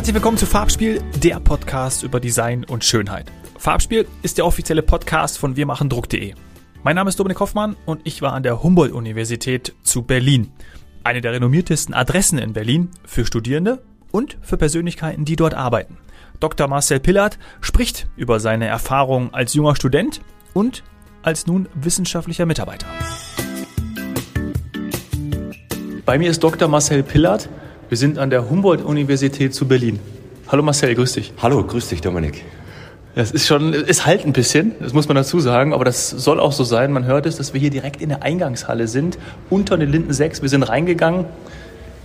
Herzlich willkommen zu Farbspiel, der Podcast über Design und Schönheit. Farbspiel ist der offizielle Podcast von wirmachendruck.de. Mein Name ist Dominik Hoffmann und ich war an der Humboldt-Universität zu Berlin. Eine der renommiertesten Adressen in Berlin für Studierende und für Persönlichkeiten, die dort arbeiten. Dr. Marcel Pillard spricht über seine Erfahrungen als junger Student und als nun wissenschaftlicher Mitarbeiter. Bei mir ist Dr. Marcel Pillard. Wir sind an der Humboldt-Universität zu Berlin. Hallo Marcel, grüß dich. Hallo, grüß dich, Dominik. Das ist schon, es halt ein bisschen, das muss man dazu sagen, aber das soll auch so sein. Man hört es, dass wir hier direkt in der Eingangshalle sind, unter den Linden 6. Wir sind reingegangen.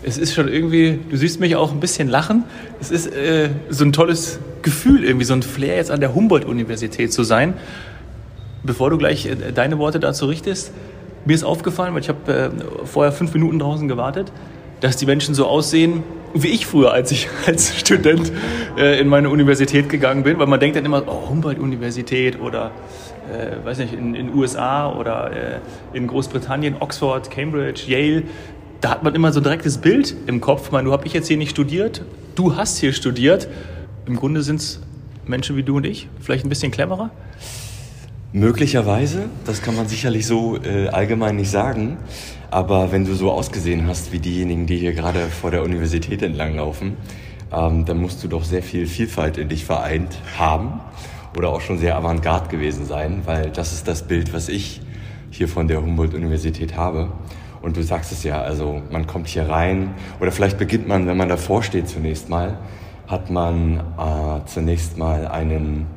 Es ist schon irgendwie, du siehst mich auch ein bisschen lachen. Es ist äh, so ein tolles Gefühl, irgendwie so ein Flair, jetzt an der Humboldt-Universität zu sein. Bevor du gleich äh, deine Worte dazu richtest, mir ist aufgefallen, weil ich habe äh, vorher fünf Minuten draußen gewartet, dass die Menschen so aussehen, wie ich früher, als ich als Student äh, in meine Universität gegangen bin, weil man denkt dann immer, oh, Humboldt-Universität oder, äh, weiß nicht, in den USA oder äh, in Großbritannien, Oxford, Cambridge, Yale. Da hat man immer so ein direktes Bild im Kopf. Meine, du habe ich jetzt hier nicht studiert, du hast hier studiert. Im Grunde sind es Menschen wie du und ich, vielleicht ein bisschen cleverer. Möglicherweise, das kann man sicherlich so äh, allgemein nicht sagen. Aber wenn du so ausgesehen hast wie diejenigen, die hier gerade vor der Universität entlanglaufen, ähm, dann musst du doch sehr viel Vielfalt in dich vereint haben oder auch schon sehr avantgarde gewesen sein, weil das ist das Bild, was ich hier von der Humboldt-Universität habe. Und du sagst es ja, also man kommt hier rein oder vielleicht beginnt man, wenn man davor steht zunächst mal, hat man äh, zunächst mal einen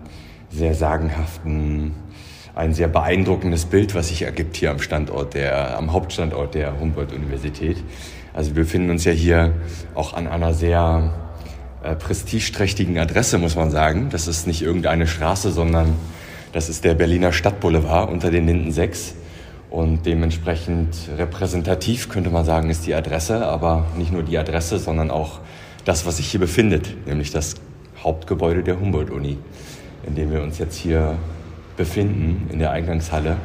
sehr sagenhaften ein sehr beeindruckendes Bild, was sich ergibt hier am Standort der, am Hauptstandort der Humboldt-Universität. Also wir befinden uns ja hier auch an einer sehr äh, prestigeträchtigen Adresse, muss man sagen. Das ist nicht irgendeine Straße, sondern das ist der Berliner Stadtboulevard unter den Linden 6. Und dementsprechend repräsentativ könnte man sagen, ist die Adresse, aber nicht nur die Adresse, sondern auch das, was sich hier befindet, nämlich das Hauptgebäude der Humboldt-Uni, in dem wir uns jetzt hier befinden in der Eingangshalle.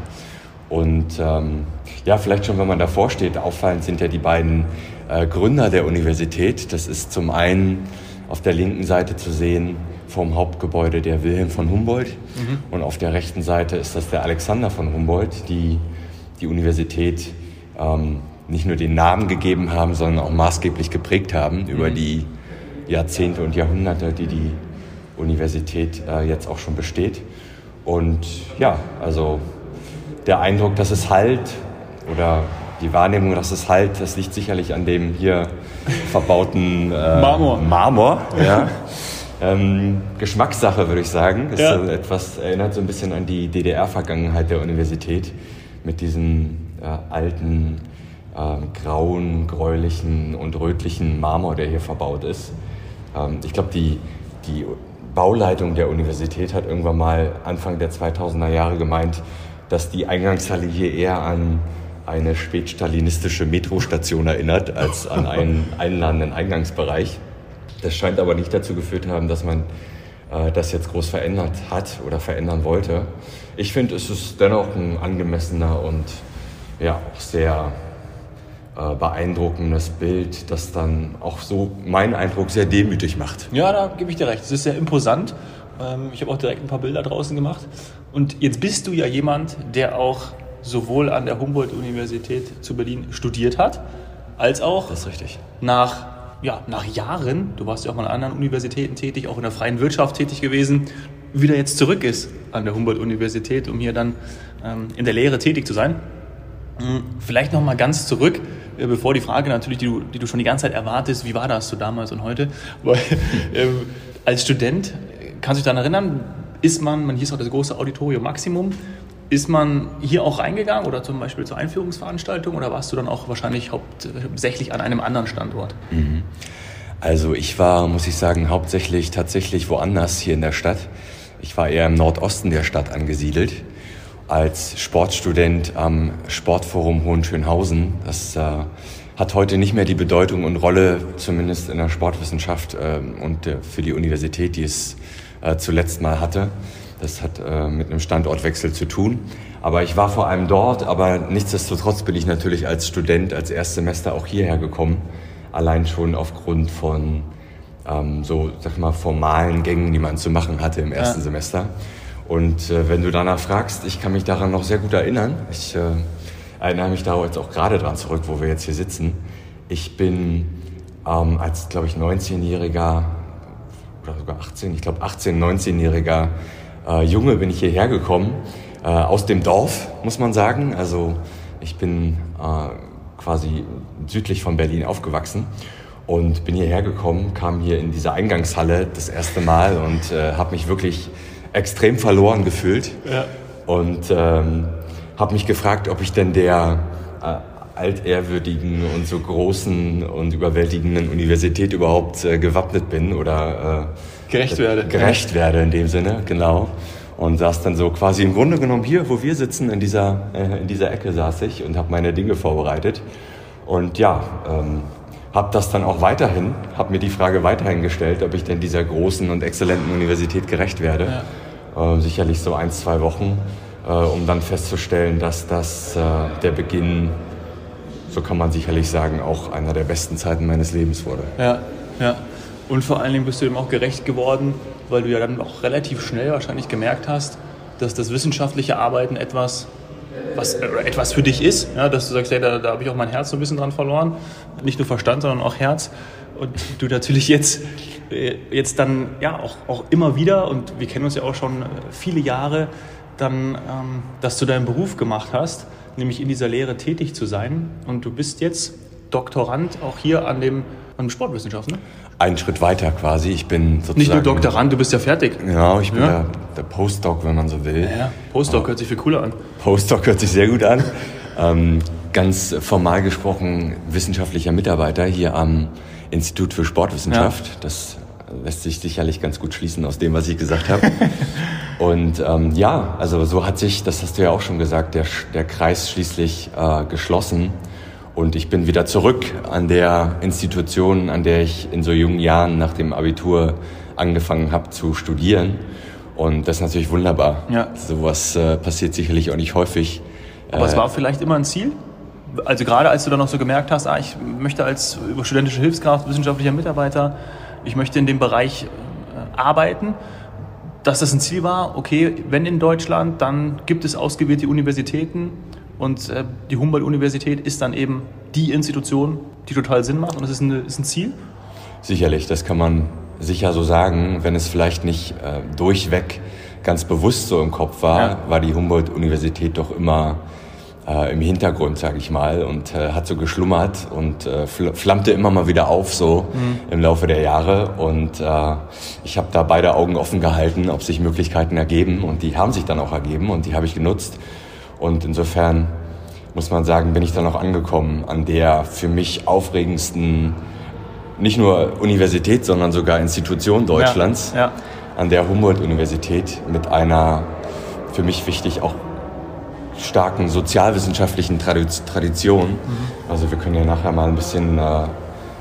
Und ähm, ja, vielleicht schon, wenn man davor steht, auffallend sind ja die beiden äh, Gründer der Universität. Das ist zum einen auf der linken Seite zu sehen vom Hauptgebäude der Wilhelm von Humboldt mhm. und auf der rechten Seite ist das der Alexander von Humboldt, die die Universität ähm, nicht nur den Namen gegeben haben, sondern auch maßgeblich geprägt haben mhm. über die Jahrzehnte und Jahrhunderte, die die Universität äh, jetzt auch schon besteht. Und ja, also der Eindruck, dass es halt oder die Wahrnehmung, dass es halt, das liegt sicherlich an dem hier verbauten äh, Marmor. Marmor ja. ähm, Geschmackssache, würde ich sagen. Das ja. etwas erinnert so ein bisschen an die DDR-Vergangenheit der Universität mit diesem äh, alten, äh, grauen, gräulichen und rötlichen Marmor, der hier verbaut ist. Ähm, ich glaube, die, die Bauleitung der Universität hat irgendwann mal Anfang der 2000er Jahre gemeint, dass die Eingangshalle hier eher an eine spätstalinistische Metrostation erinnert als an einen einladenden Eingangsbereich. Das scheint aber nicht dazu geführt haben, dass man äh, das jetzt groß verändert hat oder verändern wollte. Ich finde, es ist dennoch ein angemessener und ja auch sehr äh, beeindruckendes Bild, das dann auch so meinen Eindruck sehr demütig macht. Ja, da gebe ich dir recht. Es ist sehr imposant. Ähm, ich habe auch direkt ein paar Bilder draußen gemacht. Und jetzt bist du ja jemand, der auch sowohl an der Humboldt-Universität zu Berlin studiert hat, als auch das ist richtig. nach, ja, nach Jahren, du warst ja auch mal an anderen Universitäten tätig, auch in der freien Wirtschaft tätig gewesen, wieder jetzt zurück ist an der Humboldt-Universität, um hier dann ähm, in der Lehre tätig zu sein. Hm, vielleicht noch mal ganz zurück, äh, bevor die Frage natürlich, die du, die du schon die ganze Zeit erwartest, wie war das so damals und heute? Weil, äh, als Student, kannst du dich daran erinnern, ist man, man hieß auch das große Auditorium Maximum, ist man hier auch reingegangen oder zum Beispiel zur Einführungsveranstaltung oder warst du dann auch wahrscheinlich hauptsächlich an einem anderen Standort? Mhm. Also ich war, muss ich sagen, hauptsächlich tatsächlich woanders hier in der Stadt. Ich war eher im Nordosten der Stadt angesiedelt als Sportstudent am Sportforum Hohenschönhausen. Das äh, hat heute nicht mehr die Bedeutung und Rolle, zumindest in der Sportwissenschaft äh, und äh, für die Universität, die es äh, zuletzt mal hatte. Das hat äh, mit einem Standortwechsel zu tun. Aber ich war vor allem dort, aber nichtsdestotrotz bin ich natürlich als Student, als Erstsemester auch hierher gekommen. Allein schon aufgrund von ähm, so, sag mal, formalen Gängen, die man zu machen hatte im ersten ja. Semester. Und äh, wenn du danach fragst, ich kann mich daran noch sehr gut erinnern. Ich äh, erinnere mich da jetzt auch gerade dran zurück, wo wir jetzt hier sitzen. Ich bin ähm, als, glaube ich, 19-Jähriger oder sogar 18, ich glaube 18, 19-Jähriger äh, Junge bin ich hierher gekommen. Äh, aus dem Dorf, muss man sagen. Also ich bin äh, quasi südlich von Berlin aufgewachsen und bin hierher gekommen, kam hier in diese Eingangshalle das erste Mal und äh, habe mich wirklich extrem verloren gefühlt. Ja. Und ähm, habe mich gefragt, ob ich denn der äh, altehrwürdigen und so großen und überwältigenden Universität überhaupt äh, gewappnet bin oder äh, gerecht werde. Gerecht werde in dem Sinne, genau. Und saß dann so quasi im Grunde genommen hier, wo wir sitzen, in dieser, äh, in dieser Ecke saß ich und habe meine Dinge vorbereitet. Und ja, ähm, habe das dann auch weiterhin, habe mir die Frage weiterhin gestellt, ob ich denn dieser großen und exzellenten Universität gerecht werde. Ja. Äh, sicherlich so ein, zwei Wochen, äh, um dann festzustellen, dass das äh, der Beginn, so kann man sicherlich sagen, auch einer der besten Zeiten meines Lebens wurde. Ja, ja. Und vor allen Dingen bist du dem auch gerecht geworden, weil du ja dann auch relativ schnell wahrscheinlich gemerkt hast, dass das wissenschaftliche Arbeiten etwas was etwas für dich ist, ja, dass du sagst, hey, da, da habe ich auch mein Herz so ein bisschen dran verloren, nicht nur Verstand, sondern auch Herz. Und du natürlich jetzt, jetzt dann ja auch, auch immer wieder, und wir kennen uns ja auch schon viele Jahre, dann ähm, das zu deinem Beruf gemacht hast, nämlich in dieser Lehre tätig zu sein. Und du bist jetzt Doktorand auch hier an dem, an Sportwissenschaften. Ne? Einen Schritt weiter quasi. Ich bin sozusagen. Nicht nur Doktorand, du bist ja fertig. Genau, ich bin ja. der, der, Postdoc, wenn man so will. Ja, Postdoc hört sich viel cooler an. Postdoc hört sich sehr gut an. ähm, ganz formal gesprochen wissenschaftlicher Mitarbeiter hier am Institut für Sportwissenschaft. Ja. Das lässt sich sicherlich ganz gut schließen aus dem, was ich gesagt habe. Und ähm, ja, also so hat sich, das hast du ja auch schon gesagt, der, der Kreis schließlich äh, geschlossen. Und ich bin wieder zurück an der Institution, an der ich in so jungen Jahren nach dem Abitur angefangen habe zu studieren. Und das ist natürlich wunderbar. Ja. Sowas äh, passiert sicherlich auch nicht häufig. Aber äh, es war vielleicht immer ein Ziel? Also gerade als du dann noch so gemerkt hast, ah, ich möchte als studentische Hilfskraft, wissenschaftlicher Mitarbeiter, ich möchte in dem Bereich äh, arbeiten, dass das ein Ziel war, okay, wenn in Deutschland, dann gibt es ausgewählte Universitäten, und äh, die Humboldt-Universität ist dann eben die Institution, die total Sinn macht und das ist, eine, ist ein Ziel? Sicherlich, das kann man sicher so sagen, wenn es vielleicht nicht äh, durchweg ganz bewusst so im Kopf war, ja. war die Humboldt-Universität doch immer im Hintergrund, sage ich mal, und äh, hat so geschlummert und äh, flammte immer mal wieder auf so mhm. im Laufe der Jahre. Und äh, ich habe da beide Augen offen gehalten, ob sich Möglichkeiten ergeben. Und die haben sich dann auch ergeben und die habe ich genutzt. Und insofern muss man sagen, bin ich dann auch angekommen an der für mich aufregendsten, nicht nur Universität, sondern sogar Institution Deutschlands, ja, ja. an der Humboldt-Universität mit einer für mich wichtig auch starken sozialwissenschaftlichen Tradition. Mhm. Also wir können ja nachher mal ein bisschen äh,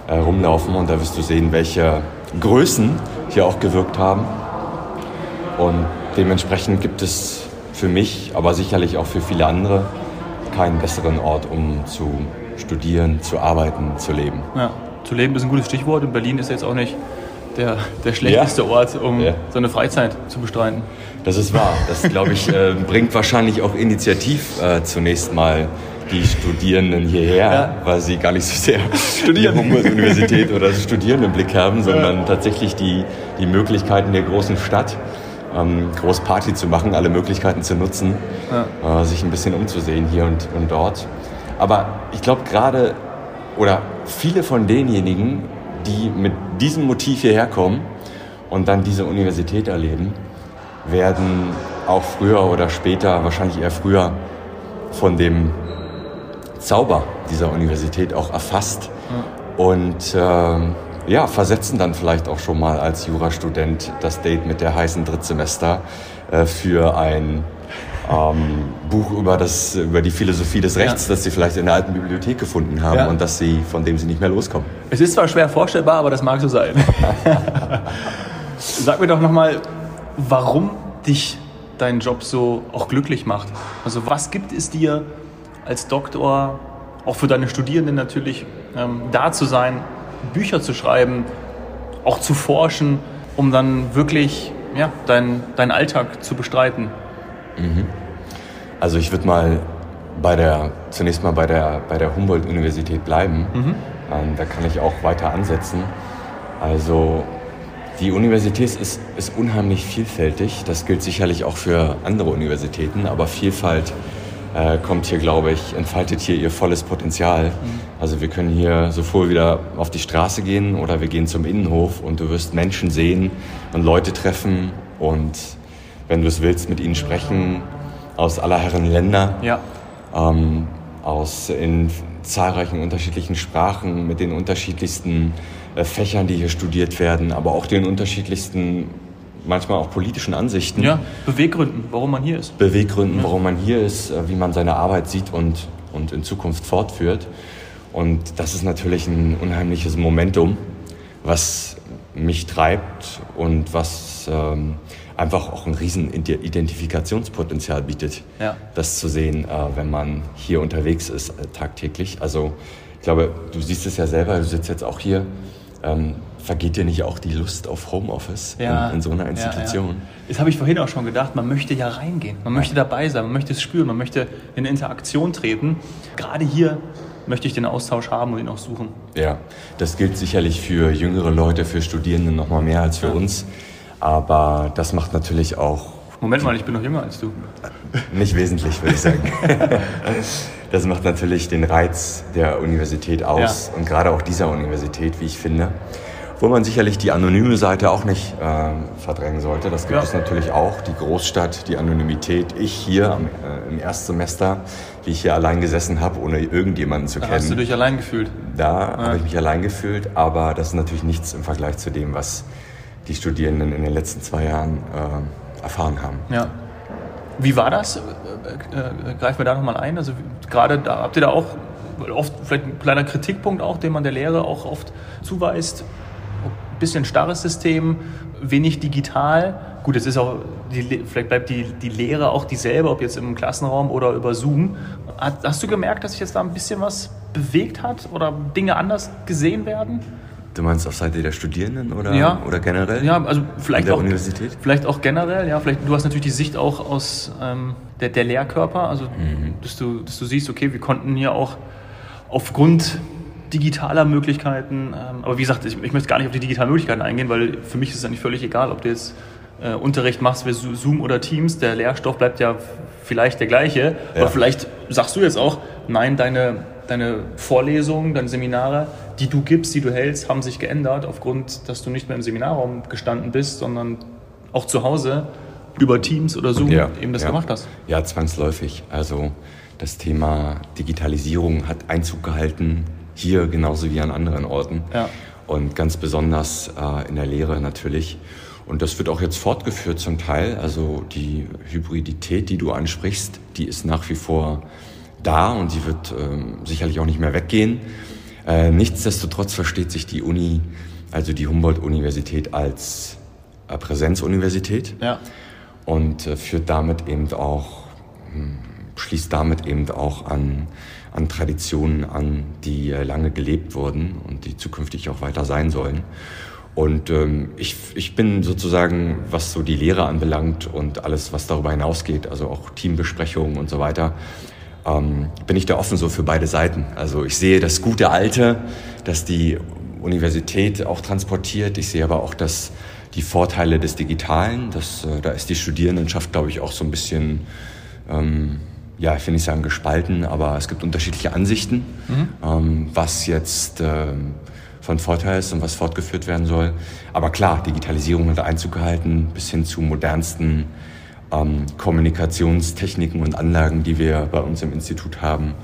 äh, rumlaufen und da wirst du sehen, welche Größen hier auch gewirkt haben. Und dementsprechend gibt es für mich, aber sicherlich auch für viele andere, keinen besseren Ort, um zu studieren, zu arbeiten, zu leben. Ja, zu leben ist ein gutes Stichwort. In Berlin ist jetzt auch nicht der, der schlechteste ja. Ort, um ja. seine Freizeit zu bestreiten. Das ist wahr. Das, glaube ich, äh, bringt wahrscheinlich auch initiativ äh, zunächst mal die Studierenden hierher, ja. weil sie gar nicht so sehr Studieren. die Humboldt-Universität oder das Studieren im Blick haben, sondern tatsächlich die, die Möglichkeiten der großen Stadt ähm, groß Party zu machen, alle Möglichkeiten zu nutzen, ja. äh, sich ein bisschen umzusehen hier und, und dort. Aber ich glaube gerade, oder viele von denjenigen, die mit diesem Motiv hierher kommen und dann diese Universität erleben, werden auch früher oder später, wahrscheinlich eher früher, von dem Zauber dieser Universität auch erfasst. Ja. Und äh, ja, versetzen dann vielleicht auch schon mal als Jurastudent das Date mit der heißen Drittsemester äh, für ein ähm, Buch über, das, über die Philosophie des Rechts, ja. das sie vielleicht in der alten Bibliothek gefunden haben ja. und das sie, von dem sie nicht mehr loskommen. Es ist zwar schwer vorstellbar, aber das mag so sein. Sag mir doch nochmal, warum dich dein Job so auch glücklich macht. Also was gibt es dir als Doktor, auch für deine Studierenden natürlich, ähm, da zu sein, Bücher zu schreiben, auch zu forschen, um dann wirklich ja, deinen dein Alltag zu bestreiten? Mhm. Also ich würde mal bei der, zunächst mal bei der, bei der Humboldt-Universität bleiben. Mhm. Ähm, da kann ich auch weiter ansetzen. Also die Universität ist, ist unheimlich vielfältig. Das gilt sicherlich auch für andere Universitäten, aber Vielfalt äh, kommt hier, glaube ich, entfaltet hier ihr volles Potenzial. Mhm. Also wir können hier sowohl wieder auf die Straße gehen oder wir gehen zum Innenhof und du wirst Menschen sehen und Leute treffen und wenn du es willst, mit ihnen sprechen aus aller Herren Länder. Ja. Ähm, aus in zahlreichen unterschiedlichen Sprachen mit den unterschiedlichsten Fächern, die hier studiert werden, aber auch den unterschiedlichsten, manchmal auch politischen Ansichten. Ja, Beweggründen, warum man hier ist. Beweggründen, ja. warum man hier ist, äh, wie man seine Arbeit sieht und, und in Zukunft fortführt. Und das ist natürlich ein unheimliches Momentum, was mich treibt und was ähm, einfach auch ein riesen Identifikationspotenzial bietet, ja. das zu sehen, äh, wenn man hier unterwegs ist äh, tagtäglich. Also ich glaube, du siehst es ja selber, du sitzt jetzt auch hier. Ähm, vergeht dir nicht auch die Lust auf Homeoffice ja. in, in, so einer Institution? Ja, ja. Das habe ich vorhin auch schon gedacht. Man möchte ja reingehen, man möchte dabei sein, man möchte es spüren, man möchte in Interaktion treten. Gerade hier möchte ich den Austausch haben und ihn auch suchen. Ja, das gilt sicherlich für jüngere Leute, für Studierende noch mal mehr als für uns. Aber das macht natürlich auch. Moment mal, ich bin noch jünger als du. Nicht wesentlich, würde ich sagen. das macht natürlich den Reiz der Universität aus ja. und gerade auch dieser Universität, wie ich finde. Wo man sicherlich die anonyme Seite auch nicht äh, verdrängen sollte. Das gibt ja. es natürlich auch. Die Großstadt, die Anonymität. Ich hier am, äh, im Erstsemester, wie ich hier allein gesessen habe, ohne irgendjemanden zu da kennen. Hast du dich allein gefühlt? Da ja. habe ich mich allein gefühlt, aber das ist natürlich nichts im Vergleich zu dem, was die Studierenden in den letzten zwei Jahren äh, erfahren haben. Ja. Wie war das? Äh, äh, greifen wir da nochmal ein. Also gerade da habt ihr da auch oft vielleicht ein kleiner Kritikpunkt auch, den man der Lehre auch oft zuweist. Ein bisschen starres System, wenig digital. Gut, es ist auch, die, vielleicht bleibt die, die Lehre auch dieselbe, ob jetzt im Klassenraum oder über Zoom. Hast du gemerkt, dass sich jetzt da ein bisschen was bewegt hat oder Dinge anders gesehen werden? Du meinst auf Seite der Studierenden oder, ja. oder generell? Ja, also vielleicht der auch, Universität? Vielleicht auch generell, ja. Vielleicht, du hast natürlich die Sicht auch aus ähm, der, der Lehrkörper, also mhm. dass, du, dass du siehst, okay, wir konnten hier auch aufgrund digitaler Möglichkeiten, ähm, aber wie gesagt, ich, ich möchte gar nicht auf die digitalen Möglichkeiten eingehen, weil für mich ist es eigentlich völlig egal, ob du jetzt äh, Unterricht machst wie Zoom oder Teams, der Lehrstoff bleibt ja vielleicht der gleiche, ja. aber vielleicht sagst du jetzt auch, nein, deine, deine Vorlesungen, deine Seminare die du gibst, die du hältst, haben sich geändert aufgrund, dass du nicht mehr im Seminarraum gestanden bist, sondern auch zu Hause über Teams oder Zoom ja, eben das ja. gemacht hast. Ja, zwangsläufig. Also das Thema Digitalisierung hat Einzug gehalten, hier genauso wie an anderen Orten. Ja. Und ganz besonders äh, in der Lehre natürlich. Und das wird auch jetzt fortgeführt zum Teil. Also die Hybridität, die du ansprichst, die ist nach wie vor da und die wird ähm, sicherlich auch nicht mehr weggehen. Äh, nichtsdestotrotz versteht sich die Uni, also die Humboldt-Universität als äh, Präsenzuniversität ja. und äh, führt damit eben auch, hm, schließt damit eben auch an, an Traditionen an, die äh, lange gelebt wurden und die zukünftig auch weiter sein sollen. Und ähm, ich, ich bin sozusagen, was so die Lehre anbelangt und alles, was darüber hinausgeht, also auch Teambesprechungen und so weiter, ähm, bin ich da offen so für beide Seiten. Also ich sehe das gute Alte, das die Universität auch transportiert. Ich sehe aber auch das, die Vorteile des Digitalen. Das, äh, da ist die Studierendenschaft, glaube ich, auch so ein bisschen, ähm, ja, ich will nicht sagen gespalten, aber es gibt unterschiedliche Ansichten, mhm. ähm, was jetzt ähm, von Vorteil ist und was fortgeführt werden soll. Aber klar, Digitalisierung hat Einzug gehalten bis hin zu modernsten ähm, Kommunikationstechniken und Anlagen, die wir bei uns im Institut haben,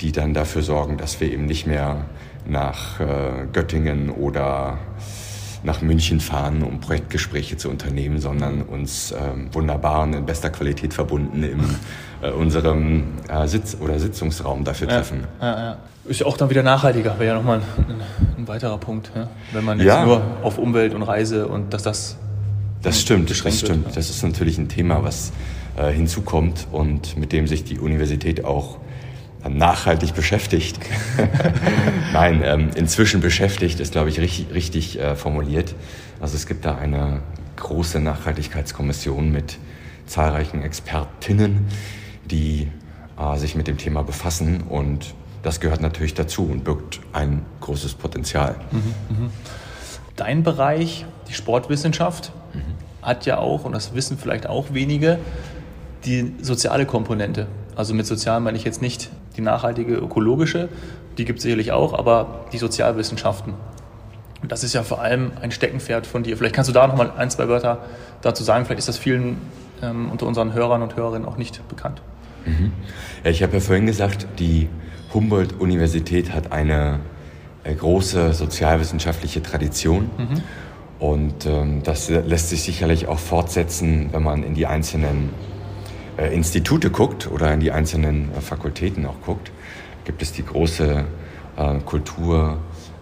die dann dafür sorgen, dass wir eben nicht mehr nach äh, Göttingen oder nach München fahren, um Projektgespräche zu unternehmen, sondern uns ähm, wunderbar und in bester Qualität verbunden in äh, unserem äh, Sitz- oder Sitzungsraum dafür treffen. Ja, ja, ja. Ist ja auch dann wieder nachhaltiger, wäre ja nochmal ein, ein weiterer Punkt. Wenn man jetzt nur auf Umwelt und Reise und dass das das stimmt, das stimmt. Das ist natürlich ein Thema, was äh, hinzukommt und mit dem sich die Universität auch nachhaltig beschäftigt. Nein, ähm, inzwischen beschäftigt ist, glaube ich, richtig, richtig äh, formuliert. Also es gibt da eine große Nachhaltigkeitskommission mit zahlreichen Expertinnen, die äh, sich mit dem Thema befassen und das gehört natürlich dazu und birgt ein großes Potenzial. Mhm, mh. Dein Bereich, die Sportwissenschaft. Hat ja auch, und das wissen vielleicht auch wenige, die soziale Komponente. Also mit sozial meine ich jetzt nicht die nachhaltige ökologische, die gibt es sicherlich auch, aber die Sozialwissenschaften. Und das ist ja vor allem ein Steckenpferd von dir. Vielleicht kannst du da noch mal ein, zwei Wörter dazu sagen. Vielleicht ist das vielen ähm, unter unseren Hörern und Hörerinnen auch nicht bekannt. Mhm. Ja, ich habe ja vorhin gesagt, die Humboldt-Universität hat eine äh, große sozialwissenschaftliche Tradition. Mhm. Und ähm, das lässt sich sicherlich auch fortsetzen, wenn man in die einzelnen äh, Institute guckt oder in die einzelnen äh, Fakultäten auch guckt. Gibt es die große äh, Kultur,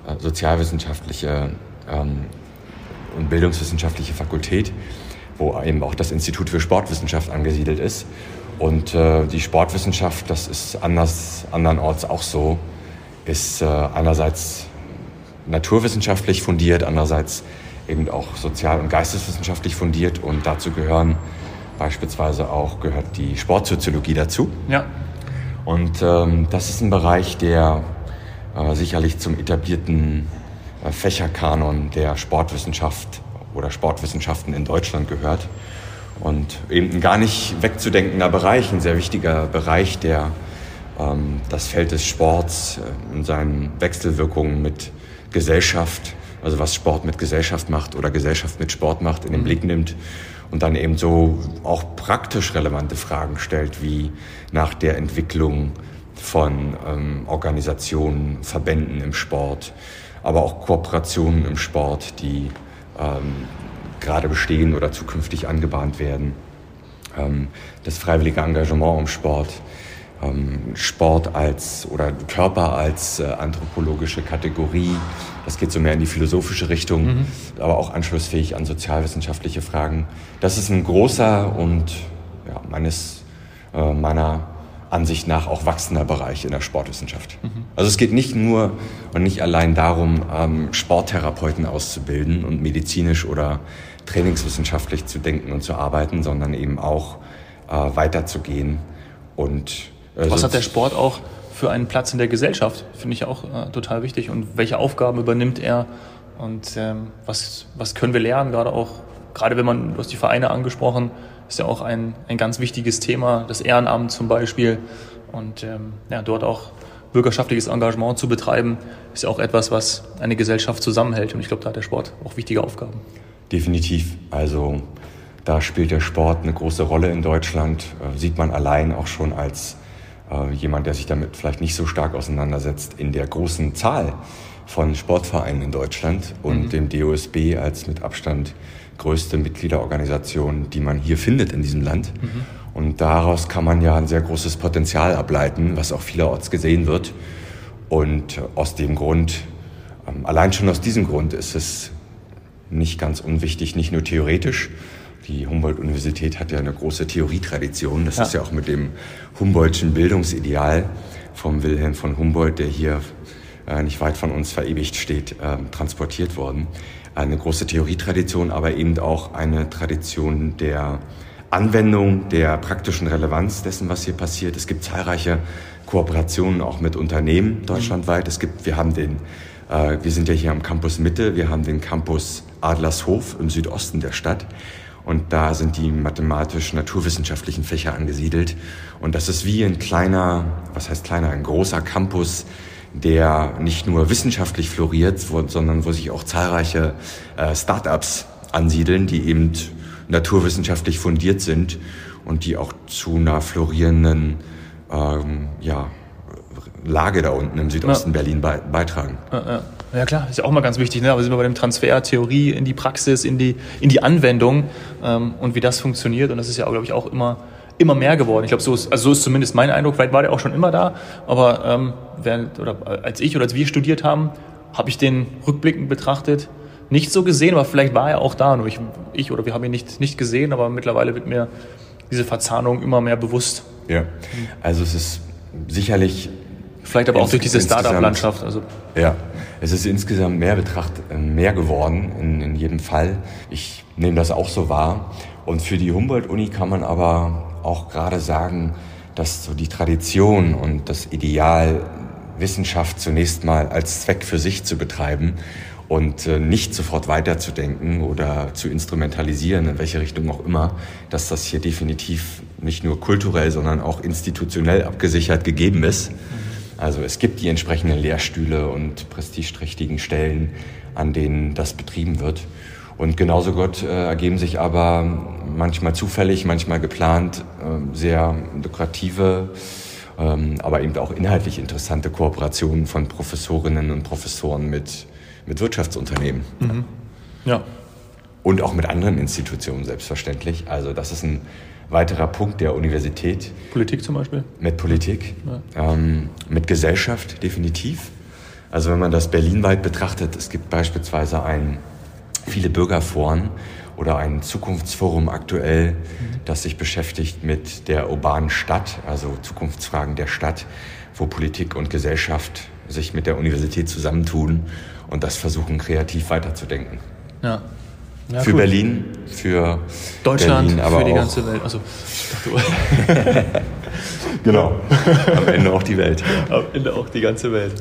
äh, sozialwissenschaftliche ähm, und bildungswissenschaftliche Fakultät, wo eben auch das Institut für Sportwissenschaft angesiedelt ist. Und äh, die Sportwissenschaft, das ist anders, andernorts auch so, ist äh, einerseits naturwissenschaftlich fundiert, andererseits eben auch sozial- und geisteswissenschaftlich fundiert und dazu gehören beispielsweise auch gehört die Sportsoziologie dazu. Ja. Und ähm, das ist ein Bereich, der äh, sicherlich zum etablierten äh, Fächerkanon der Sportwissenschaft oder Sportwissenschaften in Deutschland gehört. Und eben ein gar nicht wegzudenkender Bereich, ein sehr wichtiger Bereich, der ähm, das Feld des Sports äh, in seinen Wechselwirkungen mit Gesellschaft, also was Sport mit Gesellschaft macht oder Gesellschaft mit Sport macht, in den. Blick nimmt und dann eben so auch praktisch relevante Fragen stellt, wie nach der Entwicklung von ähm, Organisationen, Verbänden im Sport, aber auch Kooperationen im Sport, die ähm, gerade bestehen oder zukünftig angebahnt werden. Ähm, das freiwillige Engagement im Sport, ähm, Sport als oder Körper als äh, anthropologische Kategorie. Das geht so mehr in die philosophische Richtung, mhm. aber auch anschlussfähig an sozialwissenschaftliche Fragen. Das ist ein großer und ja, meines, äh, meiner Ansicht nach auch wachsender Bereich in der Sportwissenschaft. Mhm. Also es geht nicht nur und nicht allein darum, ähm, Sporttherapeuten auszubilden und medizinisch oder trainingswissenschaftlich zu denken und zu arbeiten, sondern eben auch äh, weiterzugehen. Und, äh, Was hat der Sport auch für einen Platz in der Gesellschaft? Finde ich auch äh, total wichtig. Und welche Aufgaben übernimmt er? Und ähm, was, was können wir lernen, gerade auch, gerade wenn man, du hast die Vereine angesprochen, ist ja auch ein, ein ganz wichtiges Thema, das Ehrenamt zum Beispiel. Und ähm, ja, dort auch bürgerschaftliches Engagement zu betreiben, ist ja auch etwas, was eine Gesellschaft zusammenhält. Und ich glaube, da hat der Sport auch wichtige Aufgaben. Definitiv. Also da spielt der Sport eine große Rolle in Deutschland. Äh, sieht man allein auch schon als äh, jemand, der sich damit vielleicht nicht so stark auseinandersetzt, in der großen Zahl von Sportvereinen in Deutschland und mhm. dem DOSB als mit Abstand größte Mitgliederorganisation, die man hier findet in diesem Land. Mhm. Und daraus kann man ja ein sehr großes Potenzial ableiten, was auch vielerorts gesehen wird. Und aus dem Grund, ähm, allein schon aus diesem Grund ist es nicht ganz unwichtig, nicht nur theoretisch. Die Humboldt-Universität hat ja eine große Theorietradition. Das ja. ist ja auch mit dem Humboldtschen Bildungsideal vom Wilhelm von Humboldt, der hier äh, nicht weit von uns verewigt steht, äh, transportiert worden eine große Theorietradition, aber eben auch eine Tradition der Anwendung, der praktischen Relevanz dessen, was hier passiert. Es gibt zahlreiche Kooperationen auch mit Unternehmen deutschlandweit. Es gibt, wir haben den, äh, wir sind ja hier am Campus Mitte, wir haben den Campus Adlershof im Südosten der Stadt. Und da sind die mathematisch-naturwissenschaftlichen Fächer angesiedelt. Und das ist wie ein kleiner, was heißt kleiner, ein großer Campus der nicht nur wissenschaftlich floriert, sondern wo sich auch zahlreiche äh, Start-ups ansiedeln, die eben naturwissenschaftlich fundiert sind und die auch zu einer florierenden ähm, ja, Lage da unten im Südosten ja. Berlin be beitragen. Ja, ja. klar, ist ja auch mal ganz wichtig. Ne? Aber sind wir bei dem Transfer Theorie in die Praxis, in die, in die Anwendung ähm, und wie das funktioniert. Und das ist ja, glaube ich, auch immer immer mehr geworden. Ich glaube, so ist, also so ist zumindest mein Eindruck. Vielleicht war der auch schon immer da, aber ähm, während, oder als ich oder als wir studiert haben, habe ich den rückblickend betrachtet nicht so gesehen, aber vielleicht war er auch da. Nur ich, ich oder wir haben ihn nicht, nicht gesehen, aber mittlerweile wird mir diese Verzahnung immer mehr bewusst. Ja, also es ist sicherlich. Vielleicht aber auch durch diese Startup-Landschaft. Also. Ja, es ist insgesamt mehr Betracht, äh, mehr geworden in, in jedem Fall. Ich nehme das auch so wahr. Und für die Humboldt-Uni kann man aber auch gerade sagen, dass so die Tradition und das Ideal, Wissenschaft zunächst mal als Zweck für sich zu betreiben und äh, nicht sofort weiterzudenken oder zu instrumentalisieren, in welche Richtung auch immer, dass das hier definitiv nicht nur kulturell, sondern auch institutionell abgesichert gegeben ist. Also es gibt die entsprechenden Lehrstühle und prestigeträchtigen Stellen, an denen das betrieben wird. Und genauso Gott äh, ergeben sich aber manchmal zufällig, manchmal geplant äh, sehr lukrative, ähm, aber eben auch inhaltlich interessante Kooperationen von Professorinnen und Professoren mit, mit Wirtschaftsunternehmen. Mhm. Ja. Und auch mit anderen Institutionen selbstverständlich. Also das ist ein weiterer Punkt der Universität. Politik zum Beispiel? Mit Politik, ja. ähm, mit Gesellschaft definitiv. Also wenn man das berlinweit betrachtet, es gibt beispielsweise ein viele Bürgerforen oder ein Zukunftsforum aktuell, mhm. das sich beschäftigt mit der urbanen Stadt, also Zukunftsfragen der Stadt, wo Politik und Gesellschaft sich mit der Universität zusammentun und das versuchen kreativ weiterzudenken. Ja. Ja, für gut. Berlin, für Deutschland, Berlin, aber für die ganze Welt. Also, ich dachte, genau. Am Ende auch die Welt. Am Ende auch die ganze Welt.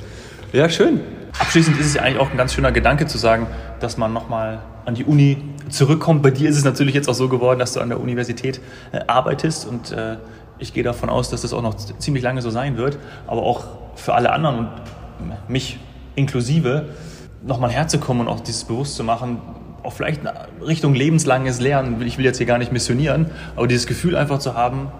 Ja, schön. Abschließend ist es ja eigentlich auch ein ganz schöner Gedanke zu sagen, dass man nochmal an die Uni zurückkommt. Bei dir ist es natürlich jetzt auch so geworden, dass du an der Universität äh, arbeitest und äh, ich gehe davon aus, dass das auch noch ziemlich lange so sein wird. Aber auch für alle anderen und mich inklusive nochmal herzukommen und auch dieses bewusst zu machen, auch vielleicht Richtung lebenslanges Lernen. Ich will jetzt hier gar nicht missionieren, aber dieses Gefühl einfach zu haben,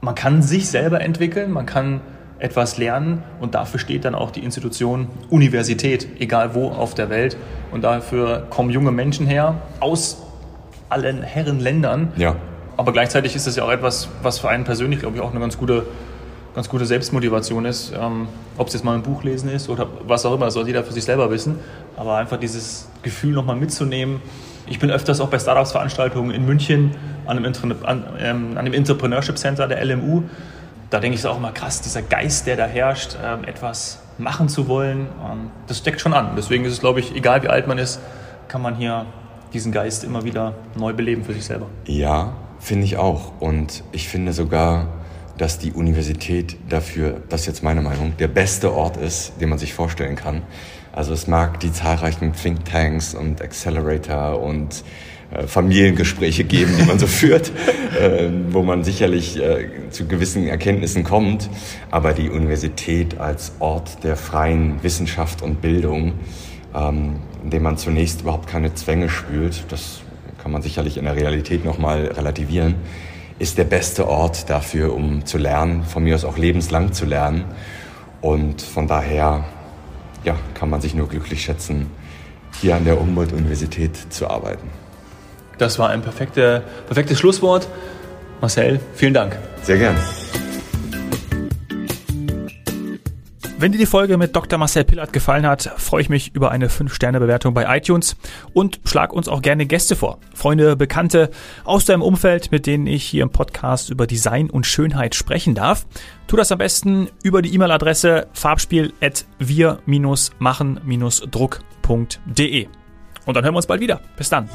man kann sich selber entwickeln, man kann etwas lernen und dafür steht dann auch die Institution Universität, egal wo auf der Welt. Und dafür kommen junge Menschen her aus allen Herrenländern. Ja. Aber gleichzeitig ist das ja auch etwas, was für einen persönlich, glaube ich, auch eine ganz gute, ganz gute Selbstmotivation ist. Ähm, Ob es jetzt mal ein Buch lesen ist oder was auch immer, das soll jeder für sich selber wissen. Aber einfach dieses Gefühl nochmal mitzunehmen. Ich bin öfters auch bei Startups-Veranstaltungen in München an einem, an, ähm, an einem Entrepreneurship Center der LMU da denke ich auch immer krass, dieser Geist, der da herrscht, ähm, etwas machen zu wollen, ähm, das steckt schon an. Deswegen ist es, glaube ich, egal wie alt man ist, kann man hier diesen Geist immer wieder neu beleben für sich selber. Ja, finde ich auch. Und ich finde sogar, dass die Universität dafür, das ist jetzt meine Meinung, der beste Ort ist, den man sich vorstellen kann. Also es mag die zahlreichen Thinktanks und Accelerator und äh, Familiengespräche geben, die man so führt, äh, wo man sicherlich äh, zu gewissen Erkenntnissen kommt. Aber die Universität als Ort der freien Wissenschaft und Bildung, ähm, in dem man zunächst überhaupt keine Zwänge spült, das kann man sicherlich in der Realität nochmal relativieren, ist der beste Ort dafür, um zu lernen, von mir aus auch lebenslang zu lernen. Und von daher ja, kann man sich nur glücklich schätzen, hier an der Humboldt-Universität zu arbeiten. Das war ein perfekte, perfektes Schlusswort. Marcel, vielen Dank. Sehr gern. Wenn dir die Folge mit Dr. Marcel Pillard gefallen hat, freue ich mich über eine 5-Sterne-Bewertung bei iTunes und schlag uns auch gerne Gäste vor. Freunde, Bekannte aus deinem Umfeld, mit denen ich hier im Podcast über Design und Schönheit sprechen darf. Tu das am besten über die E-Mail-Adresse farbspiel.wir-machen-druck.de. Und dann hören wir uns bald wieder. Bis dann.